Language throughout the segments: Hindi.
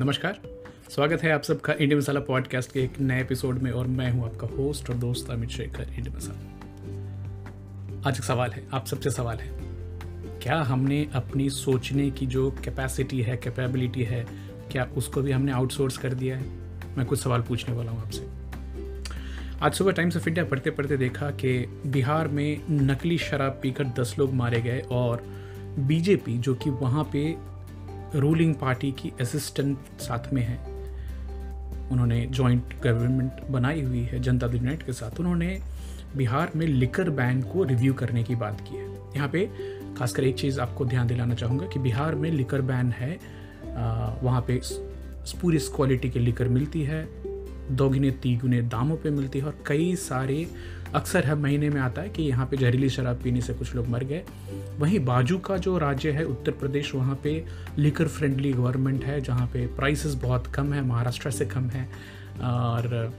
नमस्कार। स्वागत है आप सबका इंडिया मसाला पॉडकास्ट के एक नए एपिसोड में और मैं हूँ आपका होस्ट और दोस्त अमित शेखर, इंडिया मसाला। आज एक सवाल है, आप सबसे सवाल है, क्या हमने अपनी सोचने की जो कैपेसिटी है कैपेबिलिटी है, क्या उसको भी हमने आउटसोर्स कर दिया है? मैं कुछ सवाल पूछने वाला हूँ आपसे। आज सुबह टाइम्स ऑफ़ इंडिया पढ़ते पढ़ते देखा कि बिहार में नकली शराब पीकर दस लोग मारे गए और बीजेपी जो कि वहाँ पे रूलिंग पार्टी की असिस्टेंट साथ में है। उन्होंने जॉइंट गवर्नमेंट बनाई हुई है, जनता दल यूनाइट के साथ। उन्होंने बिहार में लिकर बैन को रिव्यू करने की बात की है। यहाँ पे खासकर एक चीज़ आपको ध्यान दिलाना चाहूँगा कि बिहार में लिकर बैन है वहाँ पे पूरी क्वालिटी की लिकर मिलती है। दोगुने, तीगुने दामों पे मिलती है और कई सारे अक्सर हर महीने में आता है कि यहाँ पे जहरीली शराब पीने से कुछ लोग मर गए। वहीं बाजू का जो राज्य है, उत्तर प्रदेश, वहाँ पे लिकर फ्रेंडली गवर्नमेंट है, जहाँ पे प्राइसेस बहुत कम है, महाराष्ट्र से कम है। और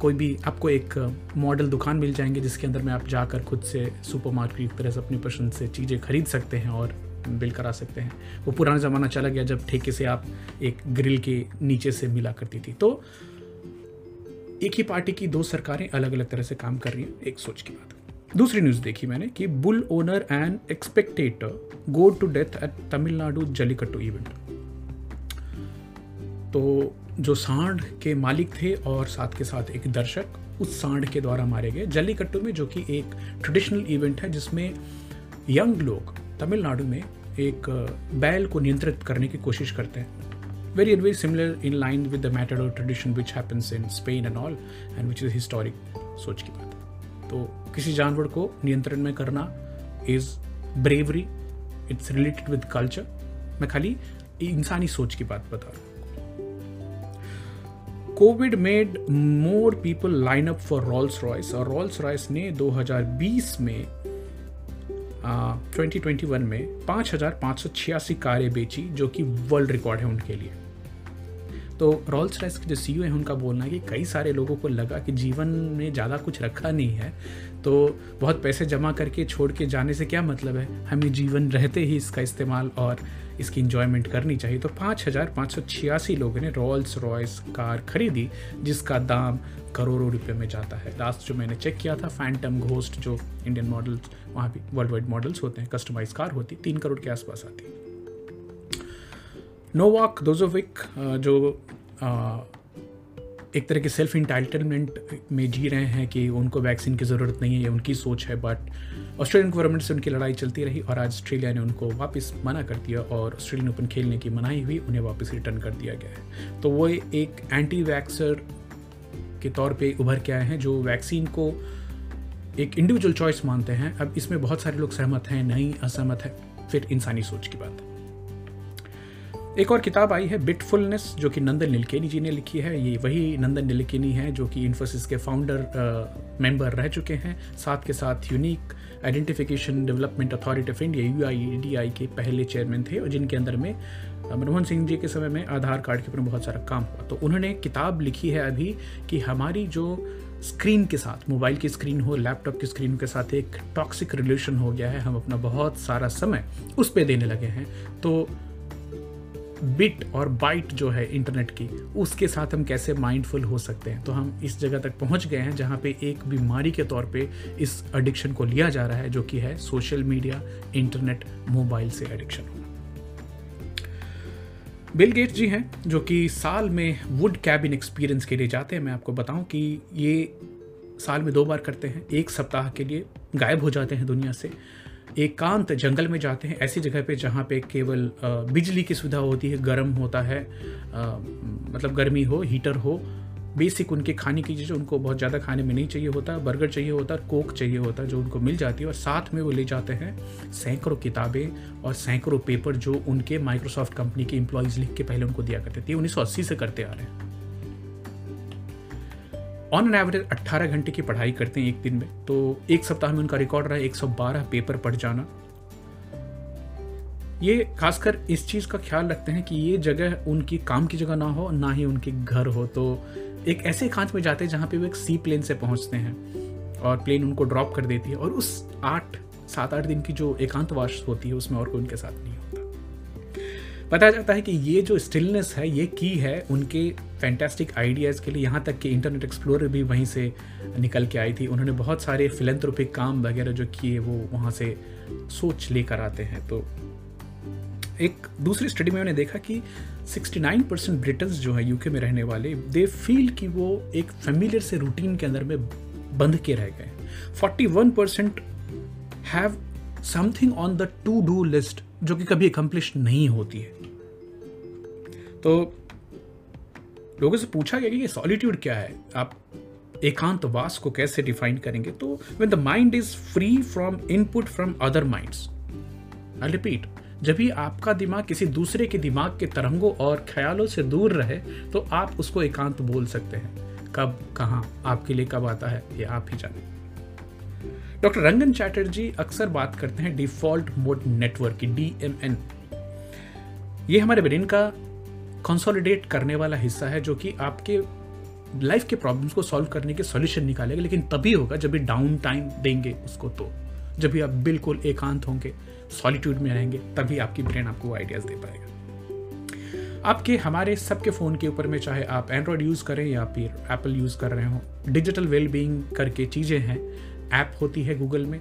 कोई भी, आपको एक मॉडल दुकान मिल जाएँगे जिसके अंदर में आप जाकर खुद से सुपर मार्केट की तरह से अपनी पसंद से चीज़ें खरीद सकते हैं और बिल करा सकते हैं। वो पुराना ज़माना चला गया जब ठेके से आप एक ग्रिल के नीचे से मिला करती थी। तो एक ही पार्टी की दो सरकारें अलग अलग तरह से काम कर रही हैं, एक सोच की बात दूसरी न्यूज़ देखी मैंने कि bull owner and spectator go to death at Tamil Nadu jallikattu event तो जो सांड के मालिक थे और साथ के साथ एक दर्शक, उस सांड के द्वारा मारे गए जल्लीकट्टू में, जो कि एक ट्रेडिशनल इवेंट है, जिसमें यंग लोग तमिलनाडु में एक बैल को नियंत्रित करने की कोशिश करते हैं। Very very similar in line with the matador tradition which happens in Spain and all and which is historic सोच की बात है। तो किसी जानवर को नियंत्रण में करना is bravery it's related with culture मैं खाली इंसानी सोच की बात बता रहा Covid made more people line up for Rolls Royce और रॉल्स रॉयस ने 2020 में आ, 2021 में पाँच हज़ार पाँच सौ छियासी कारें बेची जो कि वर्ल्ड रिकॉर्ड है उनके लिए। तो रॉल्स राइस के जो सी हैं, उनका बोलना है कि कई सारे लोगों को लगा कि जीवन में ज़्यादा कुछ रखा नहीं है। तो बहुत पैसे जमा करके, छोड़ के जाने से क्या मतलब है? हमें जीवन रहते ही इसका इस्तेमाल और इसकी इंजॉयमेंट करनी चाहिए। तो पाँच हज़ार पाँच सौ छियासी लोगों ने रॉल्स रॉयस कार खरीदी, जिसका दाम करोड़ों रुपए में जाता है। लास्ट जो मैंने चेक किया था फैंटम घोस्ट जो इंडियन मॉडल्स वहाँ भी वर्ल्ड वाइड मॉडल्स होते हैं कस्टमाइज कार होती, तीन करोड़ के आसपास आती। है नोवाक दोजोविक जो एक तरह के सेल्फ इंटाइटलमेंट में जी रहे हैं कि उनको वैक्सीन की ज़रूरत नहीं है, ये उनकी सोच है बट ऑस्ट्रेलियन गवर्नमेंट से उनकी लड़ाई चलती रही और आज ऑस्ट्रेलिया ने उनको वापस मना कर दिया और ऑस्ट्रेलियन ओपन खेलने की मनाही हुई, उन्हें वापस रिटर्न कर दिया गया है। तो वो एक एंटी वैक्सर के तौर पे उभर के आए हैं, जो वैक्सीन को एक इंडिविजुअल चॉइस मानते हैं। अब इसमें बहुत सारे लोग सहमत हैं, नहीं असहमत है, फिर इंसानी सोच की बात। है एक और किताब आई है बिटफुलनेस जो कि नंदन नीलकेनी जी ने लिखी है। ये वही नंदन नीलकेनी है, जो कि इन्फोसिस के फाउंडर मेंबर रह चुके हैं। साथ के साथ unique identification development authority of India U I के पहले चेयरमैन थे, और जिनके अंदर में मनमोहन सिंह जी के समय में आधार कार्ड के ऊपर बहुत सारा काम हुआ। तो उन्होंने किताब लिखी है अभी कि हमारी जो स्क्रीन के साथ मोबाइल की स्क्रीन हो लैपटॉप की स्क्रीन के साथ एक टॉक्सिक रिलेशन हो गया है। हम अपना बहुत सारा समय उस पर देने लगे हैं। तो बिट और बाइट जो है इंटरनेट की, उसके साथ हम कैसे माइंडफुल हो सकते हैं? तो हम इस जगह तक पहुँच गए हैं जहाँ पे एक बीमारी के तौर पे इस एडिक्शन को लिया जा रहा है, जो कि है सोशल मीडिया इंटरनेट मोबाइल से एडिक्शन बिल गेट्स जी हैं, जो कि साल में वुड कैबिन एक्सपीरियंस के लिए जाते हैं। मैं आपको बताऊँ कि ये साल में दो बार करते हैं, एक सप्ताह के लिए गायब हो जाते हैं दुनिया से। एकांत एक जंगल में जाते हैं, ऐसी जगह पे जहाँ पे केवल बिजली की सुविधा होती है, गर्म होता है मतलब गर्मी हो, हीटर हो, बेसिक उनके खाने की चीज़ें, उनको बहुत ज़्यादा खाने में नहीं चाहिए होता, बर्गर चाहिए होता, कोक चाहिए होता, जो उनको मिल जाती है, और साथ में वो ले जाते हैं सैकड़ों किताबें और सैकड़ों पेपर जो उनके माइक्रोसॉफ्ट कंपनी के एम्प्लॉयज़ लिख के पहले उनको दिया करते थे। उन्नीस सौ अस्सी से करते आ रहे हैं। ऑन एन एवरेज 18 घंटे की पढ़ाई करते हैं एक दिन में। तो एक सप्ताह में उनका रिकॉर्ड रहा है 112 पेपर पढ़ जाना। ये खासकर इस चीज़ का ख्याल रखते हैं कि ये जगह उनकी काम की जगह ना हो, ना ही उनके घर हो। तो एक ऐसे खांच में जाते हैं जहाँ पे वो एक सी प्लेन से पहुँचते हैं और प्लेन उनको ड्रॉप कर देती है और उस आठ, सात, आठ दिन की जो एकांतवास होती है, उसमें और कोई उनके साथ नहीं। बताया जाता है कि ये जो स्टिलनेस है, ये की है उनके फैंटेस्टिक आइडियाज़ के लिए। यहाँ तक कि इंटरनेट एक्सप्लोरर भी वहीं से निकल के आई थी। उन्होंने बहुत सारे फिलेंथ्रोपिक काम वगैरह जो किए, वो वहाँ से सोच लेकर आते हैं। तो एक दूसरी स्टडी में मैंने देखा कि 69 परसेंट ब्रिटन्स जो है यूके में रहने वाले दे फील कि वो एक फेमिलियर से रूटीन के अंदर में बंध के रह गए। 41 percent have something on the to do list जो कि कभी अकम्प्लिश नहीं होती है। तो लोगों से पूछा गया कि ये सॉलिट्यूड क्या है? आप एकांतवास को कैसे डिफाइन करेंगे? तो when the mind is free from input from other minds I repeat जब भी आपका दिमाग किसी दूसरे के दिमाग के तरंगों और ख्यालों से दूर रहे तो आप उसको एकांत बोल सकते हैं। कब, कहाँ, आपके लिए कब आता है, ये आप ही जाने डॉक्टर रंगन चैटर्जी अक्सर बात करते हैं डिफ़ॉल्ट मोड नेटवर्क की डी एम एन ये हमारे ब्रेन का कंसोलिडेट करने वाला हिस्सा है, जो कि आपके लाइफ के प्रॉब्लम्स को सॉल्व करने के सॉल्यूशन निकालेगा, लेकिन तभी होगा जब भी डाउन टाइम देंगे उसको तो। जब भी आप बिल्कुल एकांत होंगे सॉलिट्यूड में रहेंगे, तभी आपकी ब्रेन आपको आइडियाज़ दे पाएगा। आपके, हमारे सबके फ़ोन के ऊपर में, चाहे आप एंड्रॉयड यूज़ करें या फिर एप्पल यूज़ कर रहे हो डिजिटल वेलबींग करके चीज़ें हैं ऐप होती है गूगल में,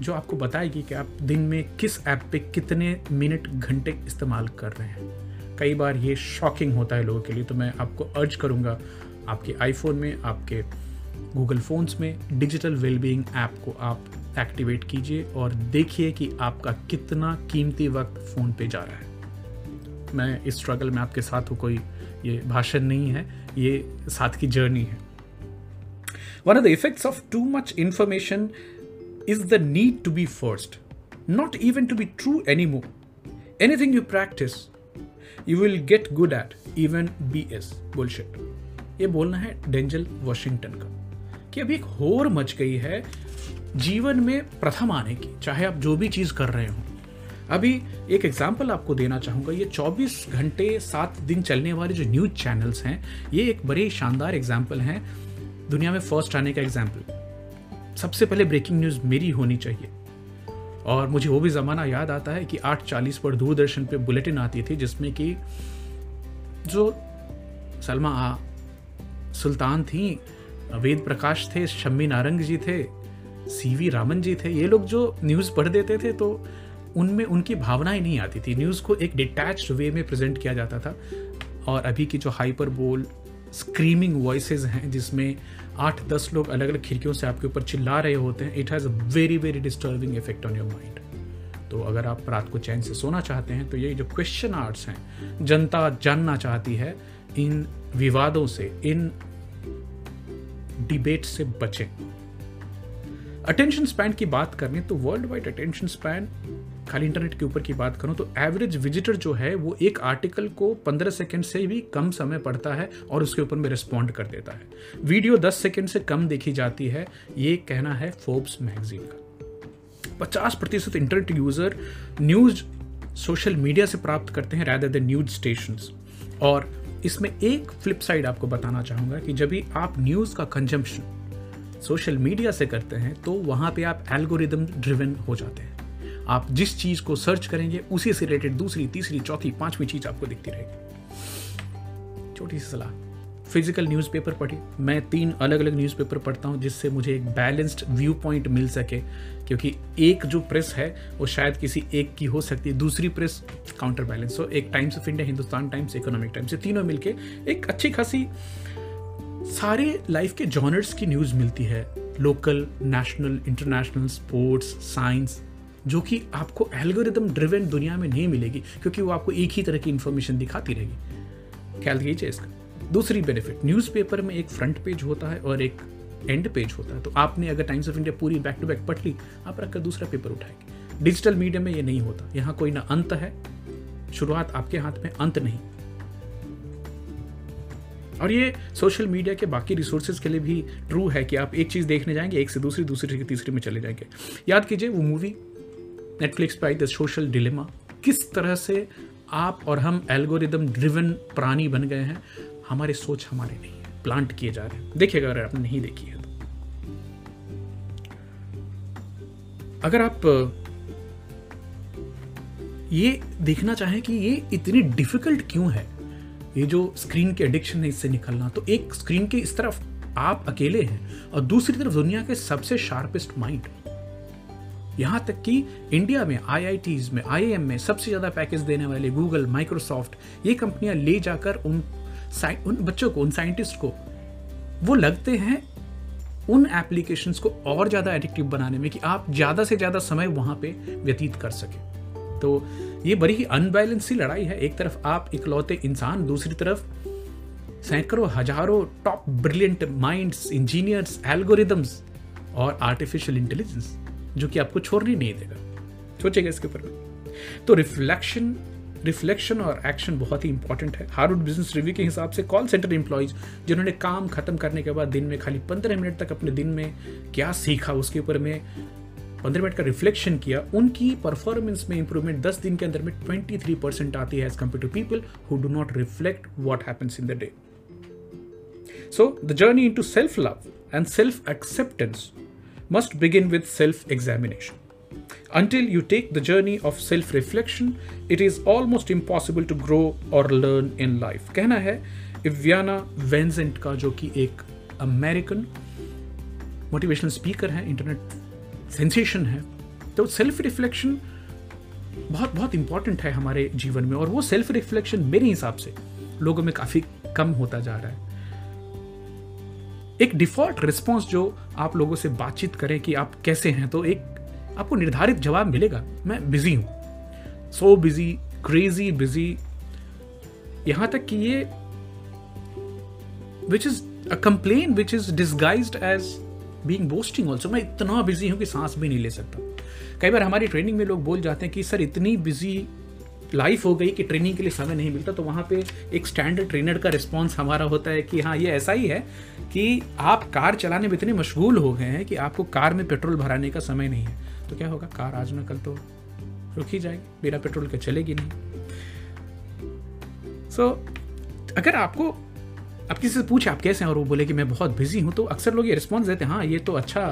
जो आपको बताएगी कि आप दिन में किस ऐप पे कितने मिनट, घंटे इस्तेमाल कर रहे हैं। कई बार ये शॉकिंग होता है लोगों के लिए तो मैं आपको अर्ज़ करूँगा, आपके आईफोन में, आपके गूगल फ़ोन्स में, डिजिटल वेलबींग ऐप को आप एक्टिवेट कीजिए और देखिए कि आपका कितना कीमती वक्त फ़ोन पे जा रहा है। मैं इस स्ट्रगल में आपके साथ हूँ, कोई ये भाषण नहीं है, ये साथ की जर्नी है। The effects of too much information is the need to be first not even to be true any more anything you practice you will get good at even B S bullshit ये बोलना है डेंजल वॉशिंगटन का, कि अभी एक होर मच गई है जीवन में प्रथम आने की, चाहे आप जो भी चीज़ कर रहे हो। अभी एक एग्ज़ाम्पल आपको देना चाहूँगा, ये 24 घंटे सात दिन चलने वाले जो न्यूज़ चैनल्स हैं, ये एक बड़े शानदार एग्ज़ाम्पल हैं। दुनिया में फ़र्स्ट आने का एग्ज़ाम्पल सबसे पहले ब्रेकिंग न्यूज़ मेरी होनी चाहिए। और मुझे वो भी ज़माना याद आता है कि आठ चालीस पर दूरदर्शन पे बुलेटिन आती थी, जिसमें कि जो सलमा आ सुल्तान थी, वेद प्रकाश थे, शम्मी नारंग जी थे, सी वी रामन जी थे, ये लोग जो न्यूज़ पढ़ देते थे तो उनमें उनकी भावनाएँ नहीं आती थी। न्यूज़ को एक डिटैच वे में प्रेजेंट किया जाता था। और अभी की जो हाइपर बोल स्क्रीमिंग वॉइसेज हैं, जिसमें आठ दस लोग अलग अलग खिड़कियों से आपके ऊपर चिल्ला रहे होते हैं it has a very very disturbing effect on your mind तो अगर आप रात को चैन से सोना चाहते हैं तो ये जो क्वेश्चन आर्ट्स हैं, जनता जानना चाहती है, इन विवादों से, इन डिबेट से बचें। अटेंशन स्पैन की बात करें तो वर्ल्ड वाइड अटेंशन स्पैन खाली इंटरनेट के ऊपर की बात करूँ तो एवरेज विजिटर जो है, वो एक आर्टिकल को 15 सेकंड से भी कम समय पढ़ता है और उसके ऊपर में रिस्पॉन्ड कर देता है। वीडियो 10 सेकंड से कम देखी जाती है, ये कहना है फोर्ब्स मैगजीन का। 50 प्रतिशत internet user news social media से प्राप्त करते हैं रैदर द न्यूज़ स्टेशन और इसमें एक फ्लिप साइड आपको बताना चाहूँगा कि जब भी आप न्यूज़ का कंजम्पशन सोशल मीडिया से करते हैं तो वहाँ पे आप एल्गोरिदम ड्रिवन हो जाते हैं। आप जिस चीज़ को सर्च करेंगे, उसी से रिलेटेड दूसरी, तीसरी, चौथी, पांचवी चीज़ आपको दिखती रहेगी। छोटी सी सलाह फ़िज़िकल न्यूज़पेपर पढ़ी मैं तीन अलग अलग न्यूज़पेपर पढ़ता हूँ, जिससे मुझे एक बैलेंस्ड व्यू पॉइंट मिल सके, क्योंकि एक जो प्रेस है, वो शायद किसी एक की हो सकती है। दूसरी प्रेस काउंटर बैलेंस हो एक Times of India Hindustan Times Economic Times ये तीनों मिलके एक अच्छी खासी सारे लाइफ के जॉनर्स की न्यूज़ मिलती है। Local national international sports science जो कि आपको एल्गोरिदम ड्रिवन दुनिया में नहीं मिलेगी, क्योंकि वो आपको एक ही तरह की इंफॉर्मेशन दिखाती रहेगी। ख्याल कीजिए इसका। दूसरी बेनिफिट न्यूज़पेपर में एक फ्रंट पेज होता है और एक एंड पेज होता है। तो आपने अगर टाइम्स ऑफ़ इंडिया पूरी बैक टू बैक पढ़ ली, आप रखकर दूसरा पेपर उठाएँगे। डिजिटल मीडिया में ये नहीं होता। यहाँ कोई ना अंत है। शुरुआत आपके हाथ में अंत नहीं। और ये सोशल मीडिया के बाकी रिसोर्सेज के लिए भी ट्रू है कि आप एक चीज़ देखने जाएँगे, एक से दूसरी दूसरी से तीसरी में चले जाएँगे। याद कीजिए, वो मूवी नेटफ्लिक्स पे आई द सोशल डिलेमा किस तरह से आप और हम एल्गोरिदम ड्रिवन प्राणी बन गए हैं, हमारी सोच हमारे नहीं है प्लांट किए जा रहे हैं। देखिएगा, अगर आपने नहीं देखी है तो। अगर आप, ये देखना चाहें कि ये इतनी डिफ़िकल्ट क्यों है? ये जो स्क्रीन के एडिक्शन है, इससे निकलना। तो एक स्क्रीन के इस तरफ़ आप अकेले हैं और दूसरी तरफ़ दुनिया के सबसे शार्पेस्ट माइंड यहाँ तक कि इंडिया में आई में आई में सबसे ज़्यादा पैकेज देने वाले गूगल माइक्रोसॉफ्ट ये कंपनियाँ ले जाकर उन उन बच्चों को, उन साइंटिस्ट को, वो लगते हैं उन एप्लीकेशंस को और ज़्यादा एडिक्टिव बनाने में कि आप ज़्यादा से ज़्यादा समय वहाँ पे व्यतीत कर सकें। तो ये बड़ी ही अनबैलेंस सी लड़ाई है। एक तरफ़ आप इकलौते इंसान, दूसरी तरफ़ सैकड़ों, हज़ारों top brilliant minds engineers algorithms और आर्टिफिशियल इंटेलिजेंस जो कि आपको छोड़ने नहीं देगा। सोचेगा इसके ऊपर तो रिफ्लेक्शन रिफ्लेक्शन और एक्शन बहुत ही इंपॉर्टेंट है। हार्वर्ड बिज़नेस रिव्यू के हिसाब से कॉल सेंटर एम्प्लॉयज़ जिन्होंने काम खत्म करने के बाद दिन में खाली पंद्रह मिनट तक अपने दिन में क्या सीखा उसके ऊपर में पंद्रह मिनट का रिफ्लेक्शन किया उनकी परफॉर्मेंस में इंप्रूवमेंट दस दिन के अंदर में ट्वेंटी थ्री परसेंट आती है as compare to people who do not reflect what happens in the day so the journey into self love and self acceptance must begin with self examination. Until you take the journey of self reflection, it is almost impossible to grow or learn in life. कहना है इवियाना वेंजेंट का जो कि एक अमेरिकन मोटिवेशनल स्पीकर है इंटरनेट सेंसेशन है। तो सेल्फ रिफ्लेक्शन बहुत बहुत इंपॉर्टेंट है हमारे जीवन में और वो सेल्फ रिफ्लेक्शन मेरे हिसाब से लोगों में काफ़ी कम होता जा रहा है। एक डिफ़ॉल्ट रिस्पॉन्स जो आप लोगों से बातचीत करें कि आप कैसे हैं तो एक आपको निर्धारित जवाब मिलेगा, मैं बिज़ी हूँ। सो बिज़ी क्रेजी बिज़ी यहाँ तक कि ये which is a complain which is disguised as being boasting also मैं इतना बिज़ी हूँ कि सांस भी नहीं ले सकता। कई बार हमारी ट्रेनिंग में लोग बोल जाते हैं कि सर इतनी बिज़ी लाइफ हो गई कि ट्रेनिंग के लिए समय नहीं मिलता। तो वहाँ पे एक स्टैंडर्ड ट्रेनर का रिस्पॉन्स हमारा होता है कि हाँ ये ऐसा ही है कि आप कार चलाने में इतने मशगूल हो गए हैं कि आपको कार में पेट्रोल भराने का समय नहीं है। तो क्या होगा? कार आज ना कल तो रुक ही जाएगी। बिना पेट्रोल के चलेगी नहीं। सो so, अगर आपको अब किसी से पूछे, आप कैसे हैं? और वो बोले कि, मैं बहुत बिज़ी हूँ। तो अक्सर लोग ये रिस्पॉन्स देते हैं हाँ ये तो अच्छा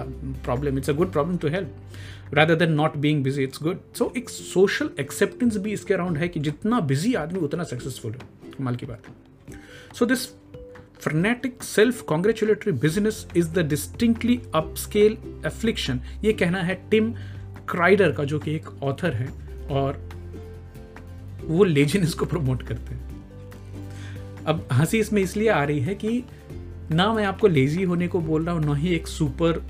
problem it's a good problem to help rather than not being busy it's good so एक सोशल एक्सेप्टेंस भी इसके अराउंड है कि जितना बिज़ी आदमी, उतना सक्सेसफुल है। कमाल की बात। So this self congratulatory business is the distinctly upscale affliction ये कहना है टिम क्राइडर का, जो कि एक ऑथर है, और वो लेजिनेस को प्रमोट करते हैं। अब हँसी इसमें इसलिए आ रही है कि ना मैं आपको लेजी होने को बोल रहा हूँ, ना ही एक सुपर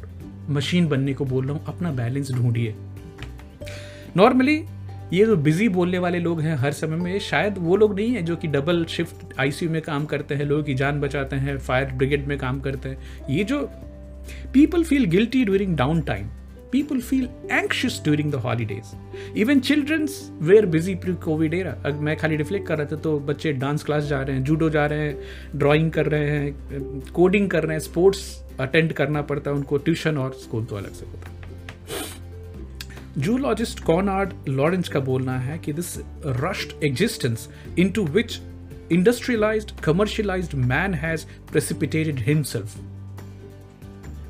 मशीन बनने को बोल रहा हूँ, अपना बैलेंस ढूंढिए। नॉर्मली ये जो बिज़ी बोलने वाले लोग हैं हर समय में, शायद वो लोग नहीं है जो कि डबल शिफ्ट आईसीयू में काम करते हैं, लोगों की जान बचाते हैं फायर ब्रिगेड में काम करते हैं। ये जो people feel guilty during down time people feel anxious during the holidays. Even children's were busy pre-COVID era. अब मैं खाली रिफ्लेक्ट कर रहा था तो बच्चे डांस क्लास जा रहे हैं जूडो जा रहे हैं ड्राइंग कर रहे हैं कोडिंग कर रहे हैं स्पोर्ट्स अटेंड करना पड़ता है उनको ट्यूशन और स्कूल तो अलग से होता है जूलॉजिस्ट कॉनार्ड लॉरेंस का बोलना है कि this rushed existence into which industrialized, commercialized man has precipitated himself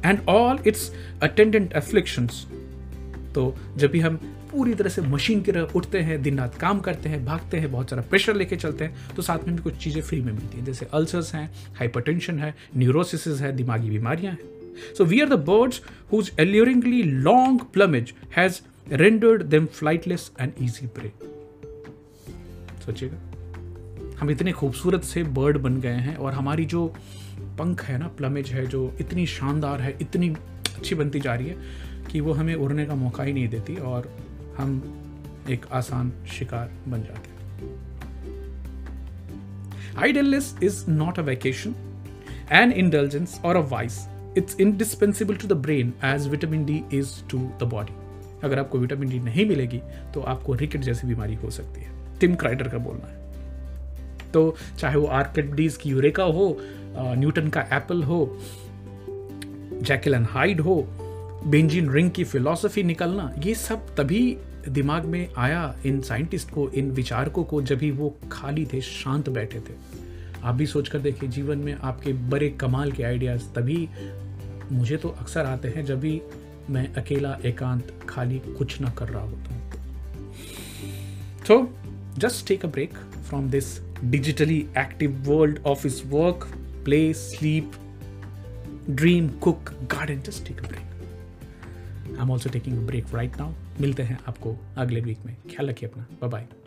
and all its attendant afflictions तो जब भी हम पूरी तरह से मशीन की तरह उठते हैं, दिन रात काम करते हैं, भागते हैं, बहुत सारा प्रेशर लेके चलते हैं तो साथ में भी कुछ चीज़ें फ्री में मिलती हैं। जैसे अल्सर्स हैं हाइपरटेंशन है न्यूरोसिस है, दिमागी बीमारियाँ हैं। So we are the birds whose alluringly long plumage has rendered them flightless and easy prey सोचिएगा। हम इतने खूबसूरत से बर्ड बन गए हैं और हमारी जो पंख है ना प्लमेज है जो इतनी शानदार है, इतनी अच्छी बनती जा रही है कि वो हमें उड़ने का मौका ही नहीं देती और हम एक आसान शिकार बन जाते हैं। Is not a vacation an intelligence और a vice it's indispensable to the brain as vitamin D is to the body अगर आपको विटामिन डी नहीं मिलेगी तो आपको रिकेट जैसी बीमारी हो सकती है। टिम क्राइडर का बोलना है। तो चाहे वो आर्कडिस की यूरेका हो न्यूटन का एप्पल हो जैकिल एंड हाइड हो बेंजिन रिंग की फिलॉसफी निकलना, ये सब तभी दिमाग में आया इन साइंटिस्ट को, इन विचारकों को, जब भी वो खाली थे, शांत बैठे थे। आप भी सोच कर देखिए, जीवन में आपके बड़े कमाल के आइडियाज़ तभी मुझे तो अक्सर आते हैं जब भी मैं अकेला, एकांत, खाली कुछ ना कर रहा होता हूँ। So, just take a break from this digitally active world, of his work, play, sleep, dream, cook, garden. Just take a break. I'm also taking a break right now. मिलते हैं आपको अगले वीक में ख्याल रखिए अपना बाय बाय